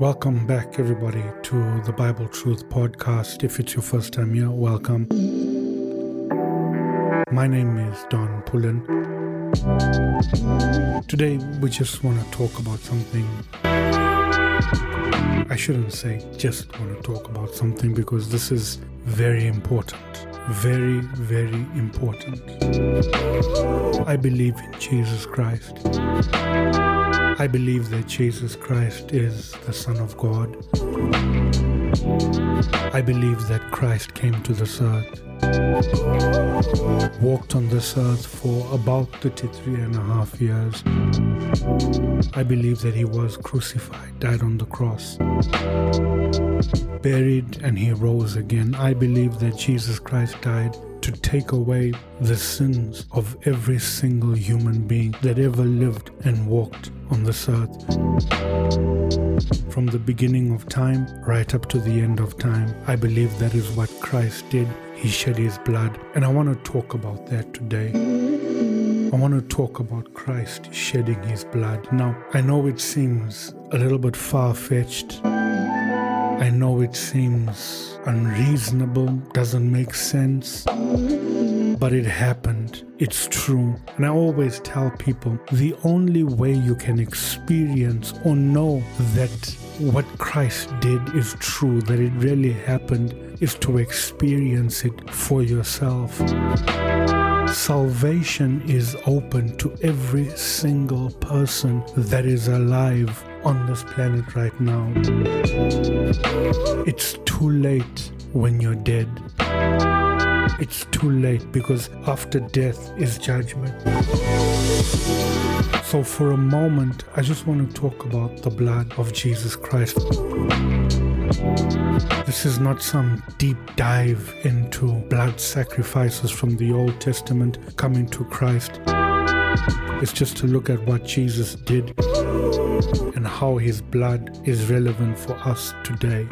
Welcome back, everybody, to the Bible Truth Podcast. If it's your first time here, welcome. My name is Don Pullen. Today, we just want to talk about something. I shouldn't say just want to talk about something because this is very important. Very, very important. I believe in Jesus Christ. I believe that Jesus Christ is the Son of God. I believe that Christ came to this earth, walked on this earth for about 33 and a half years. I believe that he was crucified, died on the cross, buried, and he rose again. I believe that Jesus Christ died to take away the sins of every single human being that ever lived and walked on this earth. From the beginning of time right up to the end of time, I believe that is what Christ did. He shed his blood. And I want to talk about that today. I want to talk about Christ shedding his blood. Now, I know it seems a little bit far fetched. I know it seems unreasonable, doesn't make sense, but it happened. It's true. And I always tell people the only way you can experience or know that what Christ did is true, that it really happened, is to experience it for yourself. Salvation is open to every single person that is alive on this planet right now. It's too late when you're dead. It's too late because after death is judgment. So, for a moment, I just want to talk about the blood of Jesus Christ. This is not some deep dive into blood sacrifices from the Old Testament coming to Christ. It's just to look at what Jesus did and how his blood is relevant for us today.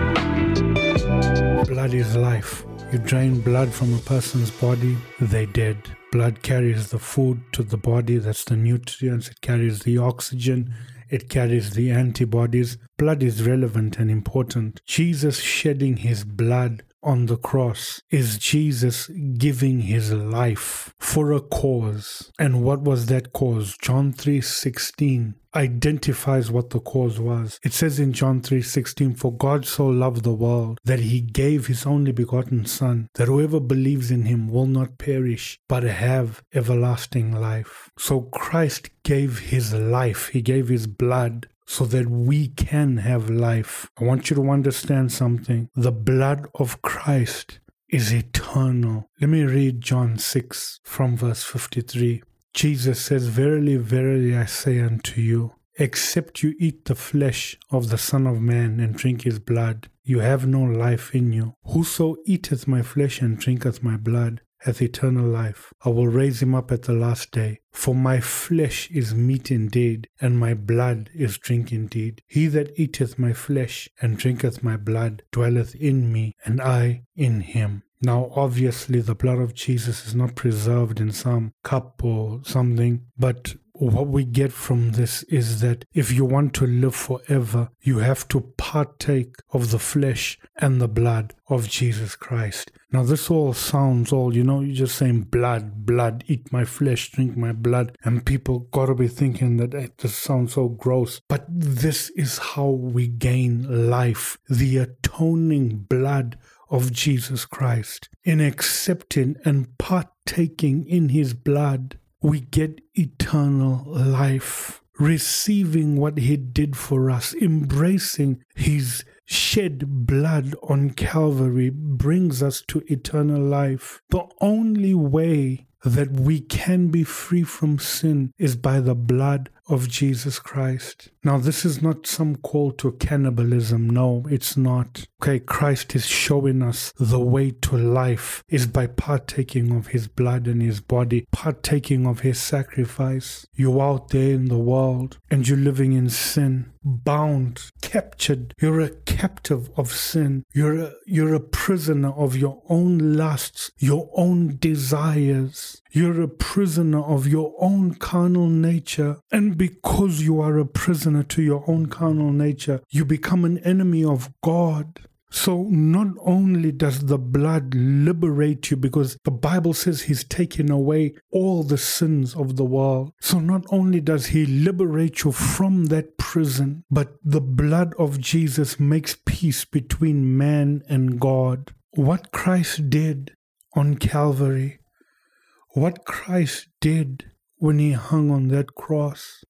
Blood is life. You drain blood from a person's body, they dead. Blood carries the food to the body, that's the nutrients, it carries the oxygen, it carries the antibodies. Blood is relevant and important. Jesus shedding his blood on the cross is Jesus giving his life for a cause. And what was that cause? John 3:16 identifies what the cause was. It says in John 3:16 for God so loved the world that he gave his only begotten son that whoever believes in him will not perish but have everlasting life. So Christ gave his life, he gave his blood so that we can have life. I want you to understand something. The blood of Christ is eternal. Let me read John 6 from verse 53. Jesus says, Verily, verily, I say unto you, except you eat the flesh of the Son of Man and drink his blood, you have no life in you. Whoso eateth my flesh and drinketh my blood hath eternal life. I will raise him up at the last day. For my flesh is meat indeed, and my blood is drink indeed. He that eateth my flesh and drinketh my blood dwelleth in me, and I in him. Now, obviously, the blood of Jesus is not preserved in some cup or something, but what we get from this is that if you want to live forever, you have to partake of the flesh and the blood of Jesus Christ. Now, this all sounds all, you know, you're just saying blood, blood, eat my flesh, drink my blood. And people gotta be thinking that hey, this sounds so gross. But this is how we gain life the atoning blood of Jesus Christ. In accepting and partaking in his blood, we get eternal life. Receiving what he did for us, embracing his shed blood on Calvary brings us to eternal life. The only way that we can be free from sin is by the blood of Jesus Christ. Now, this is not some call to cannibalism. No, it's not. Okay, Christ is showing us the way to life is by partaking of his blood and his body, partaking of his sacrifice. You're out there in the world and you're living in sin, bound, captured. You're a captive of sin. You're a, you're a prisoner of your own lusts, your own desires. You're a prisoner of your own carnal nature. And because you are a prisoner prisoner to your own carnal nature. You become an enemy of God. So, not only does the blood liberate you, because the Bible says He's taken away all the sins of the world. So, not only does He liberate you from that prison, but the blood of Jesus makes peace between man and God. What Christ did on Calvary, what Christ did when He hung on that cross,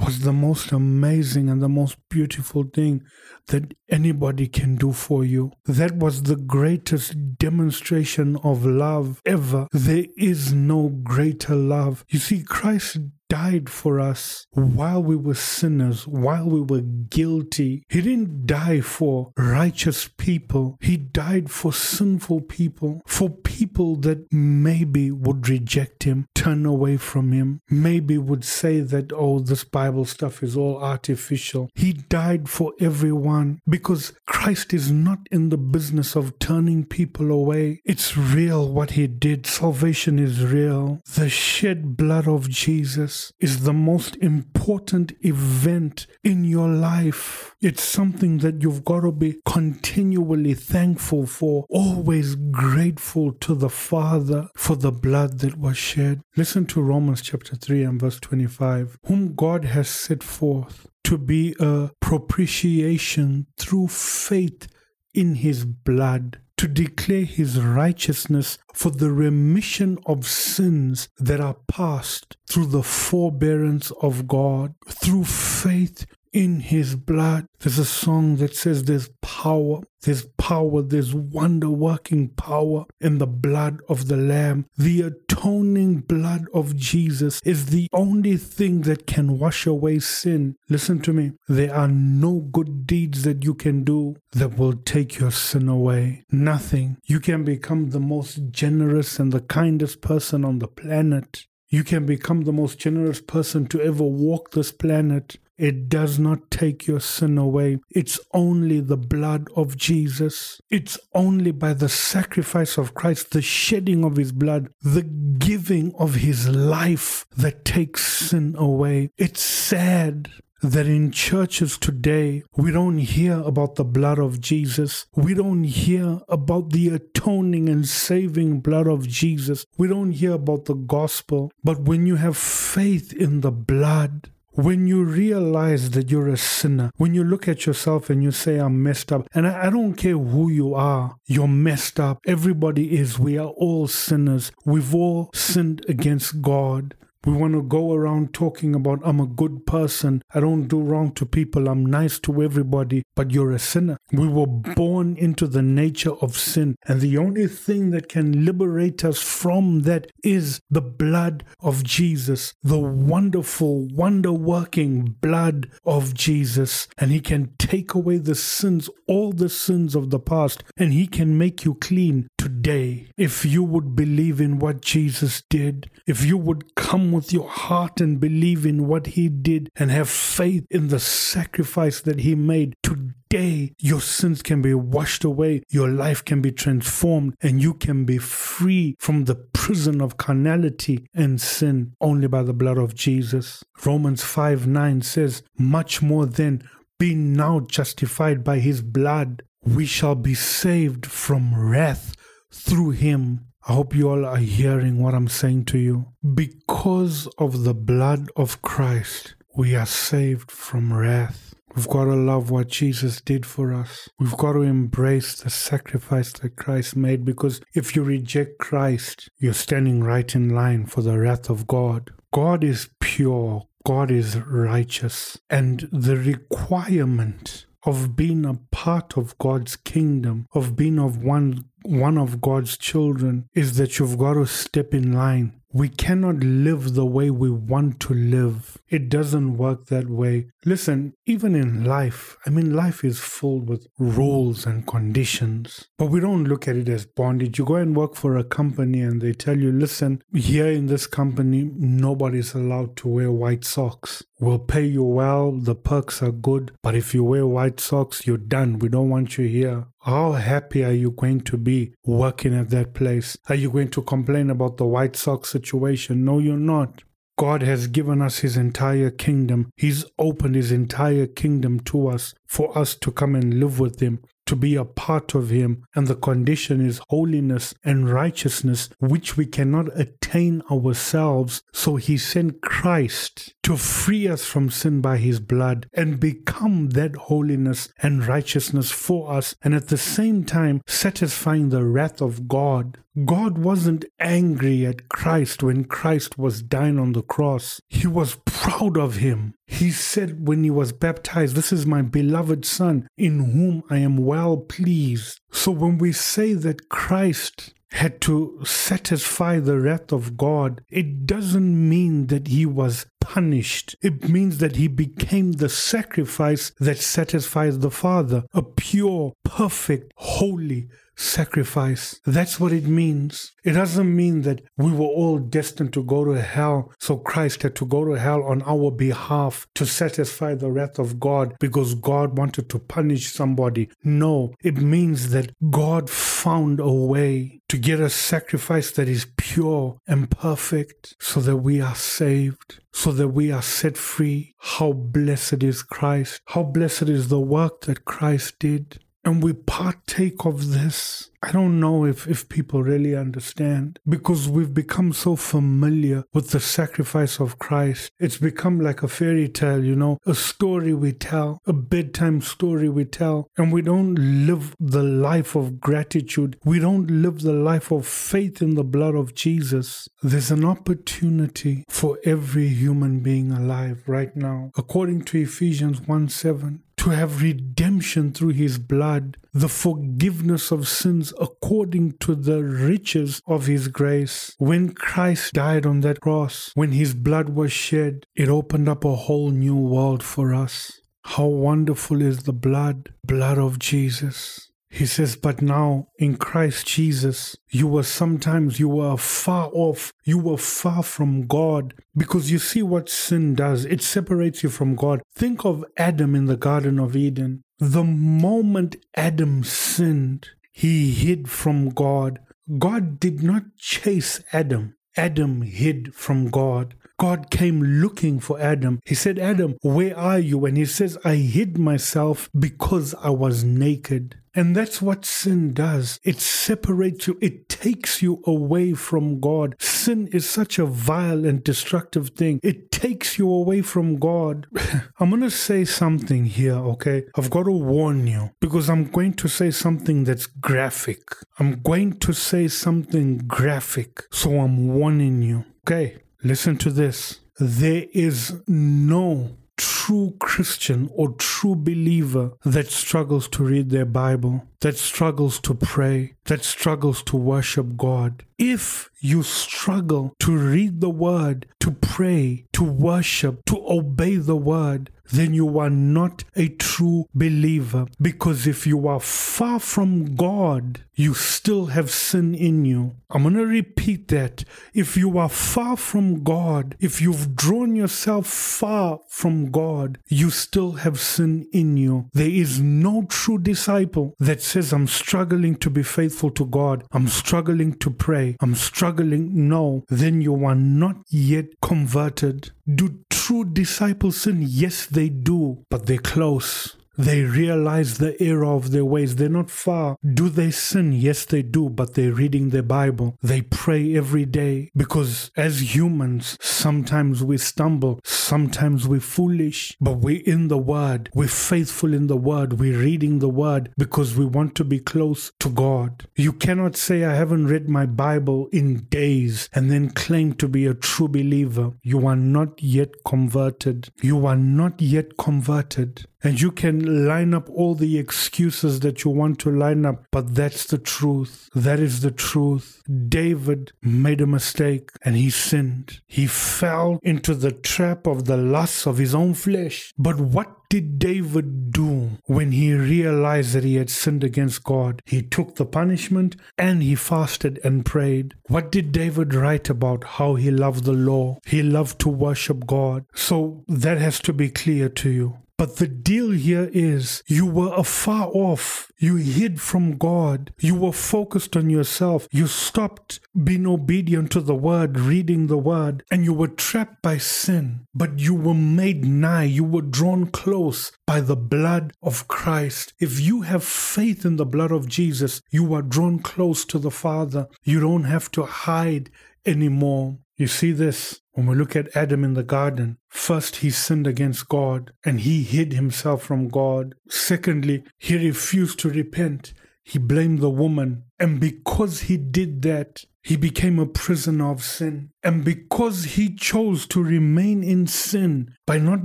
was the most amazing and the most beautiful thing that anybody can do for you. That was the greatest demonstration of love ever. There is no greater love. You see, Christ died for us while we were sinners, while we were guilty. He didn't die for righteous people, He died for sinful people, for people that maybe would reject Him, turn away from Him, maybe would say that, oh, this Bible stuff is all artificial. He died for everyone because Christ is not in the business of turning people away. It's real what He did. Salvation is real. The shed blood of Jesus is the most important event in your life. It's something that you've got to be continually thankful for, always grateful to the Father for the blood that was shed. Listen to Romans chapter 3 and verse 25, whom God has set forth to be a propitiation through faith in his blood to declare his righteousness for the remission of sins that are past through the forbearance of God, through faith in his blood. There's a song that says there's power, there's power, there's wonder working power in the blood of the Lamb. The atoning blood of Jesus is the only thing that can wash away sin. Listen to me. There are no good deeds that you can do that will take your sin away. Nothing. You can become the most generous and the kindest person on the planet. You can become the most generous person to ever walk this planet. It does not take your sin away. It's only the blood of Jesus. It's only by the sacrifice of Christ, the shedding of his blood, the giving of his life that takes sin away. It's sad that in churches today, we don't hear about the blood of Jesus. We don't hear about the atoning and saving blood of Jesus. We don't hear about the gospel. But when you have faith in the blood, when you realize that you're a sinner, when you look at yourself and you say, I'm messed up, and I, I, don't care who you are, you're messed up. Everybody is. We are all sinners. We've all sinned against God. We want to go around talking about, I'm a good person. I don't do wrong to people. I'm nice to everybody, but you're a sinner. We were born into the nature of sin. And the only thing that can liberate us from that is the blood of Jesus, the wonderful, wonder working blood of Jesus. And He can take away the sins, all the sins of the past, and He can make you clean today. If you would believe in what Jesus did, if you would come with your heart and believe in what He did and have faith in the sacrifice that He made, today your sins can be washed away, your life can be transformed, and you can be free from the prison of carnality and sin only by the blood of Jesus. Romans 5 9 says, Much more then, being now justified by His blood, we shall be saved from wrath through Him. I hope you all are hearing what I'm saying to you. Because of the blood of Christ, we are saved from wrath. We've got to love what Jesus did for us. We've got to embrace the sacrifice that Christ made because if you reject Christ, you're standing right in line for the wrath of God. God is pure, God is righteous, and the requirement of being a part of God's kingdom, of being of one one of God's children is that you've got to step in line. We cannot live the way we want to live. It doesn't work that way. Listen, even in life, I mean, life is full with rules and conditions, but we don't look at it as bondage. You go and work for a company and they tell you, listen, here in this company, nobody's allowed to wear white socks. We'll pay you well, the perks are good, but if you wear white socks, you're done. We don't want you here. How happy are you going to be working at that place? Are you going to complain about the white socks situation? No, you're not. God has given us his entire kingdom. He's opened his entire kingdom to us for us to come and live with him to be a part of Him, and the condition is holiness and righteousness, which we cannot attain ourselves. So He sent Christ to free us from sin by His blood and become that holiness and righteousness for us, and at the same time satisfying the wrath of God. God wasn't angry at Christ when Christ was dying on the cross. He was proud of him. He said when he was baptized, This is my beloved Son, in whom I am well pleased. So when we say that Christ had to satisfy the wrath of God, it doesn't mean that he was punished. It means that he became the sacrifice that satisfies the Father, a pure, perfect, holy, sacrifice. That's what it means. It doesn't mean that we were all destined to go to hell, so Christ had to go to hell on our behalf to satisfy the wrath of God because God wanted to punish somebody. No, it means that God found a way to get a sacrifice that is pure and perfect so that we are saved so that we are set free. How blessed is Christ! How blessed is the work that Christ did and we partake of this. I don't know if, if people really understand because we've become so familiar with the sacrifice of Christ. It's become like a fairy tale, you know, a story we tell, a bedtime story we tell, and we don't live the life of gratitude. We don't live the life of faith in the blood of Jesus. There's an opportunity for every human being alive right now. According to Ephesians 1 7, to have redemption through his blood, the forgiveness of sins according to the riches of his grace. When Christ died on that cross, when his blood was shed, it opened up a whole new world for us. How wonderful is the blood, blood of Jesus. He says, but now in Christ Jesus, you were sometimes, you were far off, you were far from God. Because you see what sin does, it separates you from God. Think of Adam in the Garden of Eden. The moment Adam sinned, he hid from God. God did not chase Adam. Adam hid from God. God came looking for Adam. He said, Adam, where are you? And he says, I hid myself because I was naked. And that's what sin does. It separates you, it takes you away from God. Sin is such a vile and destructive thing. It takes you away from God. I'm going to say something here, okay? I've got to warn you because I'm going to say something that's graphic. I'm going to say something graphic. So I'm warning you, okay? Listen to this. There is no true Christian or true believer that struggles to read their Bible, that struggles to pray, that struggles to worship God. If you struggle to read the Word, to pray, to worship, to obey the Word, then you are not a true believer. Because if you are far from God, you still have sin in you. I'm going to repeat that. If you are far from God, if you've drawn yourself far from God, you still have sin in you. There is no true disciple that says, I'm struggling to be faithful to God, I'm struggling to pray, I'm struggling. No, then you are not yet converted. Do true disciples sin? Yes, they do, but they're close. They realize the error of their ways. They're not far. Do they sin? Yes, they do, but they're reading their Bible. They pray every day because as humans, sometimes we stumble, sometimes we're foolish, but we're in the Word. We're faithful in the Word. We're reading the Word because we want to be close to God. You cannot say, I haven't read my Bible in days and then claim to be a true believer. You are not yet converted. You are not yet converted. And you can line up all the excuses that you want to line up, but that's the truth. That is the truth. David made a mistake and he sinned. He fell into the trap of the lusts of his own flesh. But what did David do when he realized that he had sinned against God? He took the punishment and he fasted and prayed. What did David write about how he loved the law? He loved to worship God. So that has to be clear to you. But the deal here is you were afar off. You hid from God. You were focused on yourself. You stopped being obedient to the word, reading the word, and you were trapped by sin. But you were made nigh. You were drawn close by the blood of Christ. If you have faith in the blood of Jesus, you are drawn close to the Father. You don't have to hide anymore. You see this when we look at Adam in the garden. First, he sinned against God and he hid himself from God. Secondly, he refused to repent. He blamed the woman. And because he did that, he became a prisoner of sin. And because he chose to remain in sin by not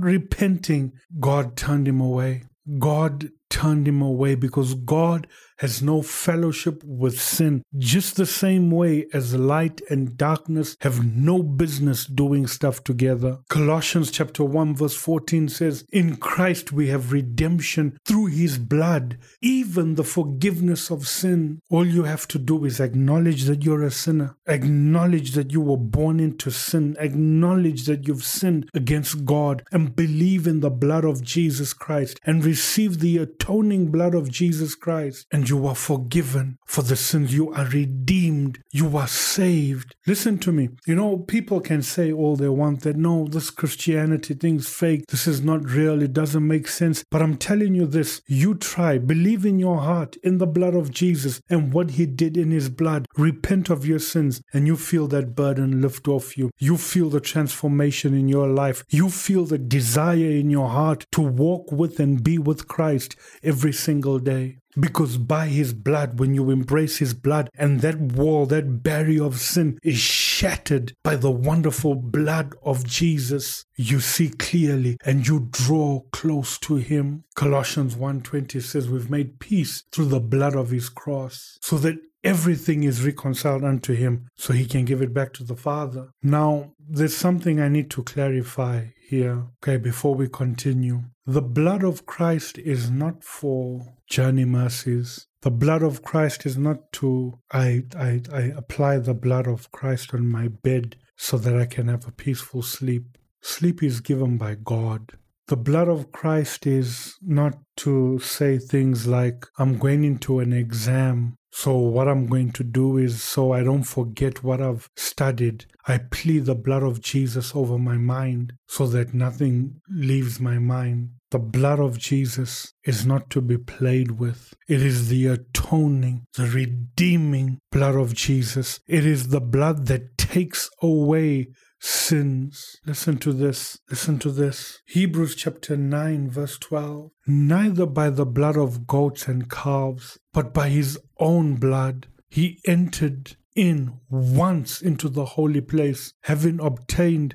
repenting, God turned him away. God turned him away because God has no fellowship with sin, just the same way as light and darkness have no business doing stuff together. Colossians chapter 1 verse 14 says, "In Christ we have redemption through his blood, even the forgiveness of sin." All you have to do is acknowledge that you're a sinner, acknowledge that you were born into sin, acknowledge that you've sinned against God and believe in the blood of Jesus Christ and receive the atoning blood of Jesus Christ and you are forgiven for the sins. You are redeemed. You are saved. Listen to me. You know, people can say all they want that no, this Christianity thing's fake. This is not real. It doesn't make sense. But I'm telling you this you try, believe in your heart in the blood of Jesus and what he did in his blood. Repent of your sins, and you feel that burden lift off you. You feel the transformation in your life. You feel the desire in your heart to walk with and be with Christ every single day. Because by his blood, when you embrace his blood, and that wall, that barrier of sin is shattered by the wonderful blood of Jesus, you see clearly and you draw close to him. Colossians 1:20 says we've made peace through the blood of his cross, so that everything is reconciled unto him so he can give it back to the Father. Now, there's something I need to clarify here, okay, before we continue. The blood of Christ is not for journey mercies. The blood of Christ is not to, I, I, I apply the blood of Christ on my bed so that I can have a peaceful sleep. Sleep is given by God. The blood of Christ is not to say things like, I'm going into an exam so, what I'm going to do is so I don't forget what I've studied, I plead the blood of Jesus over my mind so that nothing leaves my mind. The blood of Jesus is not to be played with. It is the atoning, the redeeming blood of Jesus. It is the blood that takes away sins. Listen to this. Listen to this. Hebrews chapter 9, verse 12. Neither by the blood of goats and calves, but by his own blood, he entered in once into the holy place, having obtained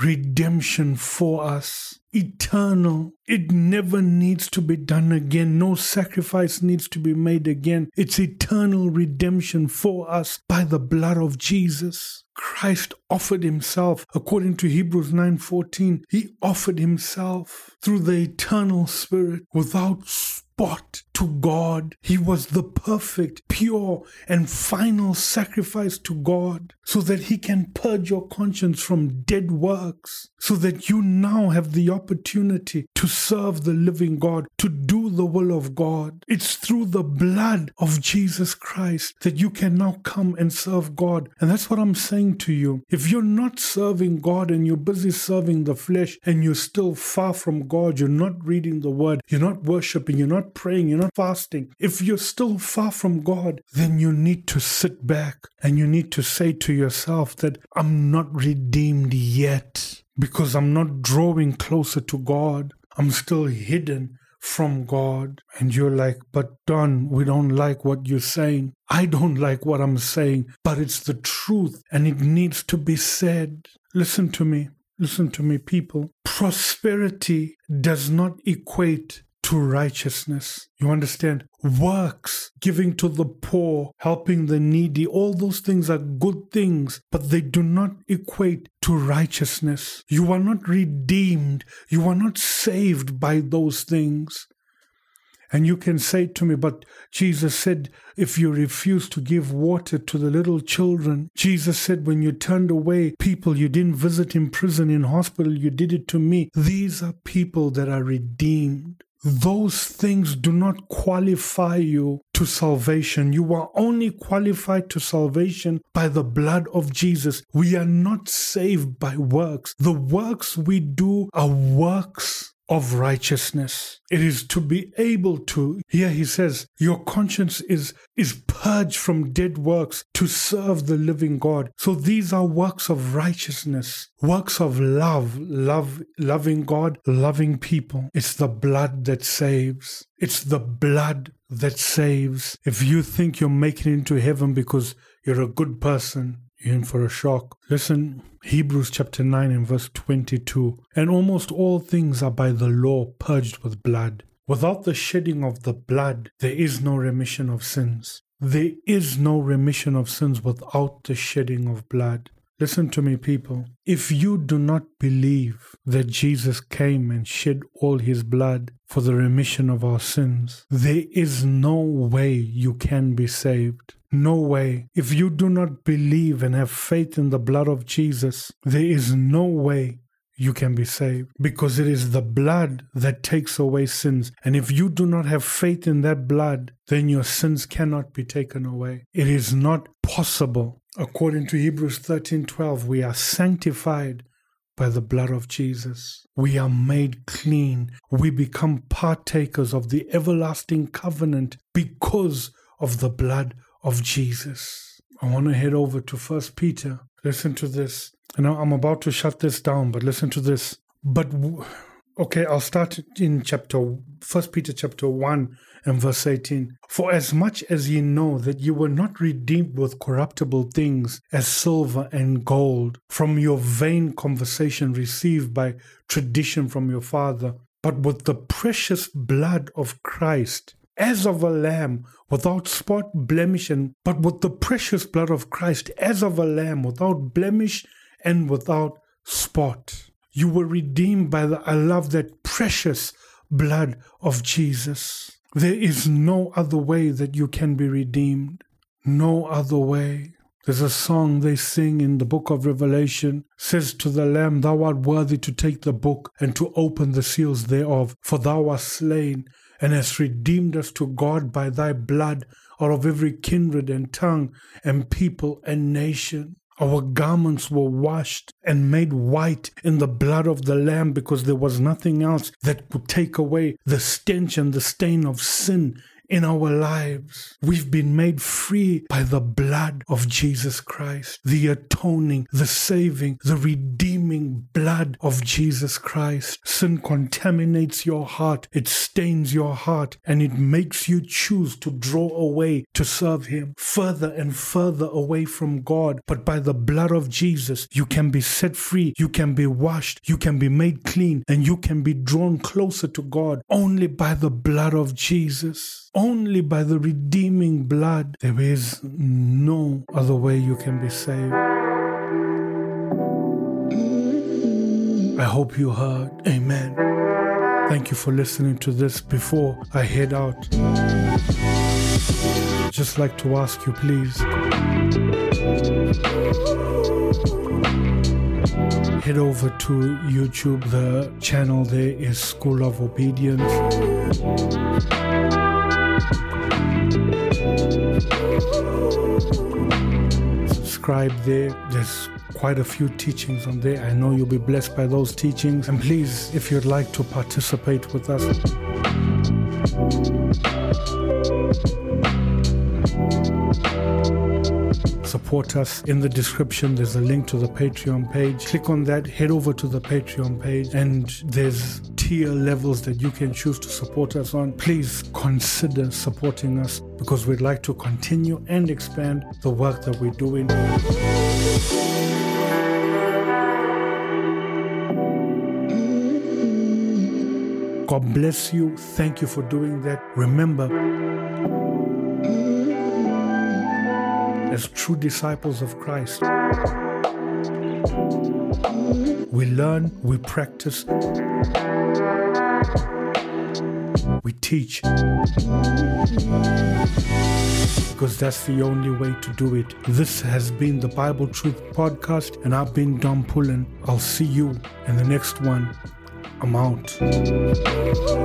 redemption for us. Eternal. It never needs to be done again. No sacrifice needs to be made again. It's eternal redemption for us by the blood of Jesus. Christ offered himself according to Hebrews 9:14. He offered himself through the eternal spirit without spot to God. He was the perfect, pure, and final sacrifice to God so that He can purge your conscience from dead works, so that you now have the opportunity to serve the living God, to do the will of God. It's through the blood of Jesus Christ that you can now come and serve God. And that's what I'm saying to you. If you're not serving God and you're busy serving the flesh and you're still far from God, you're not reading the word, you're not worshiping, you're not praying, you're not fasting, if you're still far from God, then you need to sit back and you need to say to yourself that I'm not redeemed yet because I'm not drawing closer to God. I'm still hidden from God. And you're like, but Don, we don't like what you're saying. I don't like what I'm saying, but it's the truth and it needs to be said. Listen to me. Listen to me, people. Prosperity does not equate to righteousness. You understand? Works, giving to the poor, helping the needy, all those things are good things, but they do not equate to righteousness. You are not redeemed. You are not saved by those things. And you can say to me, but Jesus said, if you refuse to give water to the little children, Jesus said, when you turned away people you didn't visit in prison, in hospital, you did it to me. These are people that are redeemed. Those things do not qualify you to salvation. You are only qualified to salvation by the blood of Jesus. We are not saved by works. The works we do are works of righteousness. It is to be able to, here he says, your conscience is, is purged from dead works to serve the living God. So these are works of righteousness, works of love, love, loving God, loving people. It's the blood that saves. It's the blood that saves. If you think you're making it into heaven because you're a good person, in for a shock. Listen, Hebrews chapter 9 and verse 22. And almost all things are by the law purged with blood. Without the shedding of the blood, there is no remission of sins. There is no remission of sins without the shedding of blood. Listen to me, people. If you do not believe that Jesus came and shed all his blood for the remission of our sins, there is no way you can be saved. No way. If you do not believe and have faith in the blood of Jesus, there is no way you can be saved because it is the blood that takes away sins. And if you do not have faith in that blood, then your sins cannot be taken away. It is not possible. According to Hebrews 13:12, we are sanctified by the blood of Jesus. We are made clean. We become partakers of the everlasting covenant because of the blood of Jesus. I want to head over to First Peter. Listen to this. And I'm about to shut this down, but listen to this. But okay, I'll start in chapter First Peter chapter 1 and verse 18. For as much as ye know that ye were not redeemed with corruptible things as silver and gold from your vain conversation received by tradition from your father, but with the precious blood of Christ as of a lamb without spot, blemish, and but with the precious blood of Christ, as of a lamb without blemish and without spot. You were redeemed by the I love that precious blood of Jesus. There is no other way that you can be redeemed. No other way. There's a song they sing in the book of Revelation, says to the Lamb, Thou art worthy to take the book and to open the seals thereof, for thou art slain and hast redeemed us to God by thy blood out of every kindred and tongue and people and nation. Our garments were washed and made white in the blood of the Lamb because there was nothing else that could take away the stench and the stain of sin in our lives. We've been made free by the blood of Jesus Christ, the atoning, the saving, the redeeming blood of Jesus Christ. Sin contaminates your heart, it stains your heart, and it makes you choose to draw away to serve Him further and further away from God. But by the blood of Jesus, you can be set free, you can be washed, you can be made clean, and you can be drawn closer to God only by the blood of Jesus. Only by the redeeming blood. There is no other way you can be saved. I hope you heard. Amen. Thank you for listening to this before I head out. Just like to ask you, please. Head over to YouTube. The channel there is School of Obedience. Subscribe there. There's quite a few teachings on there. I know you'll be blessed by those teachings. And please, if you'd like to participate with us, support us. In the description, there's a link to the Patreon page. Click on that, head over to the Patreon page, and there's tier levels that you can choose to support us on. Please consider supporting us because we'd like to continue and expand the work that we're doing. God bless you. Thank you for doing that. Remember, as true disciples of Christ. We learn, we practice, we teach. Because that's the only way to do it. This has been the Bible Truth Podcast, and I've been Don Pullen. I'll see you in the next one. I'm out.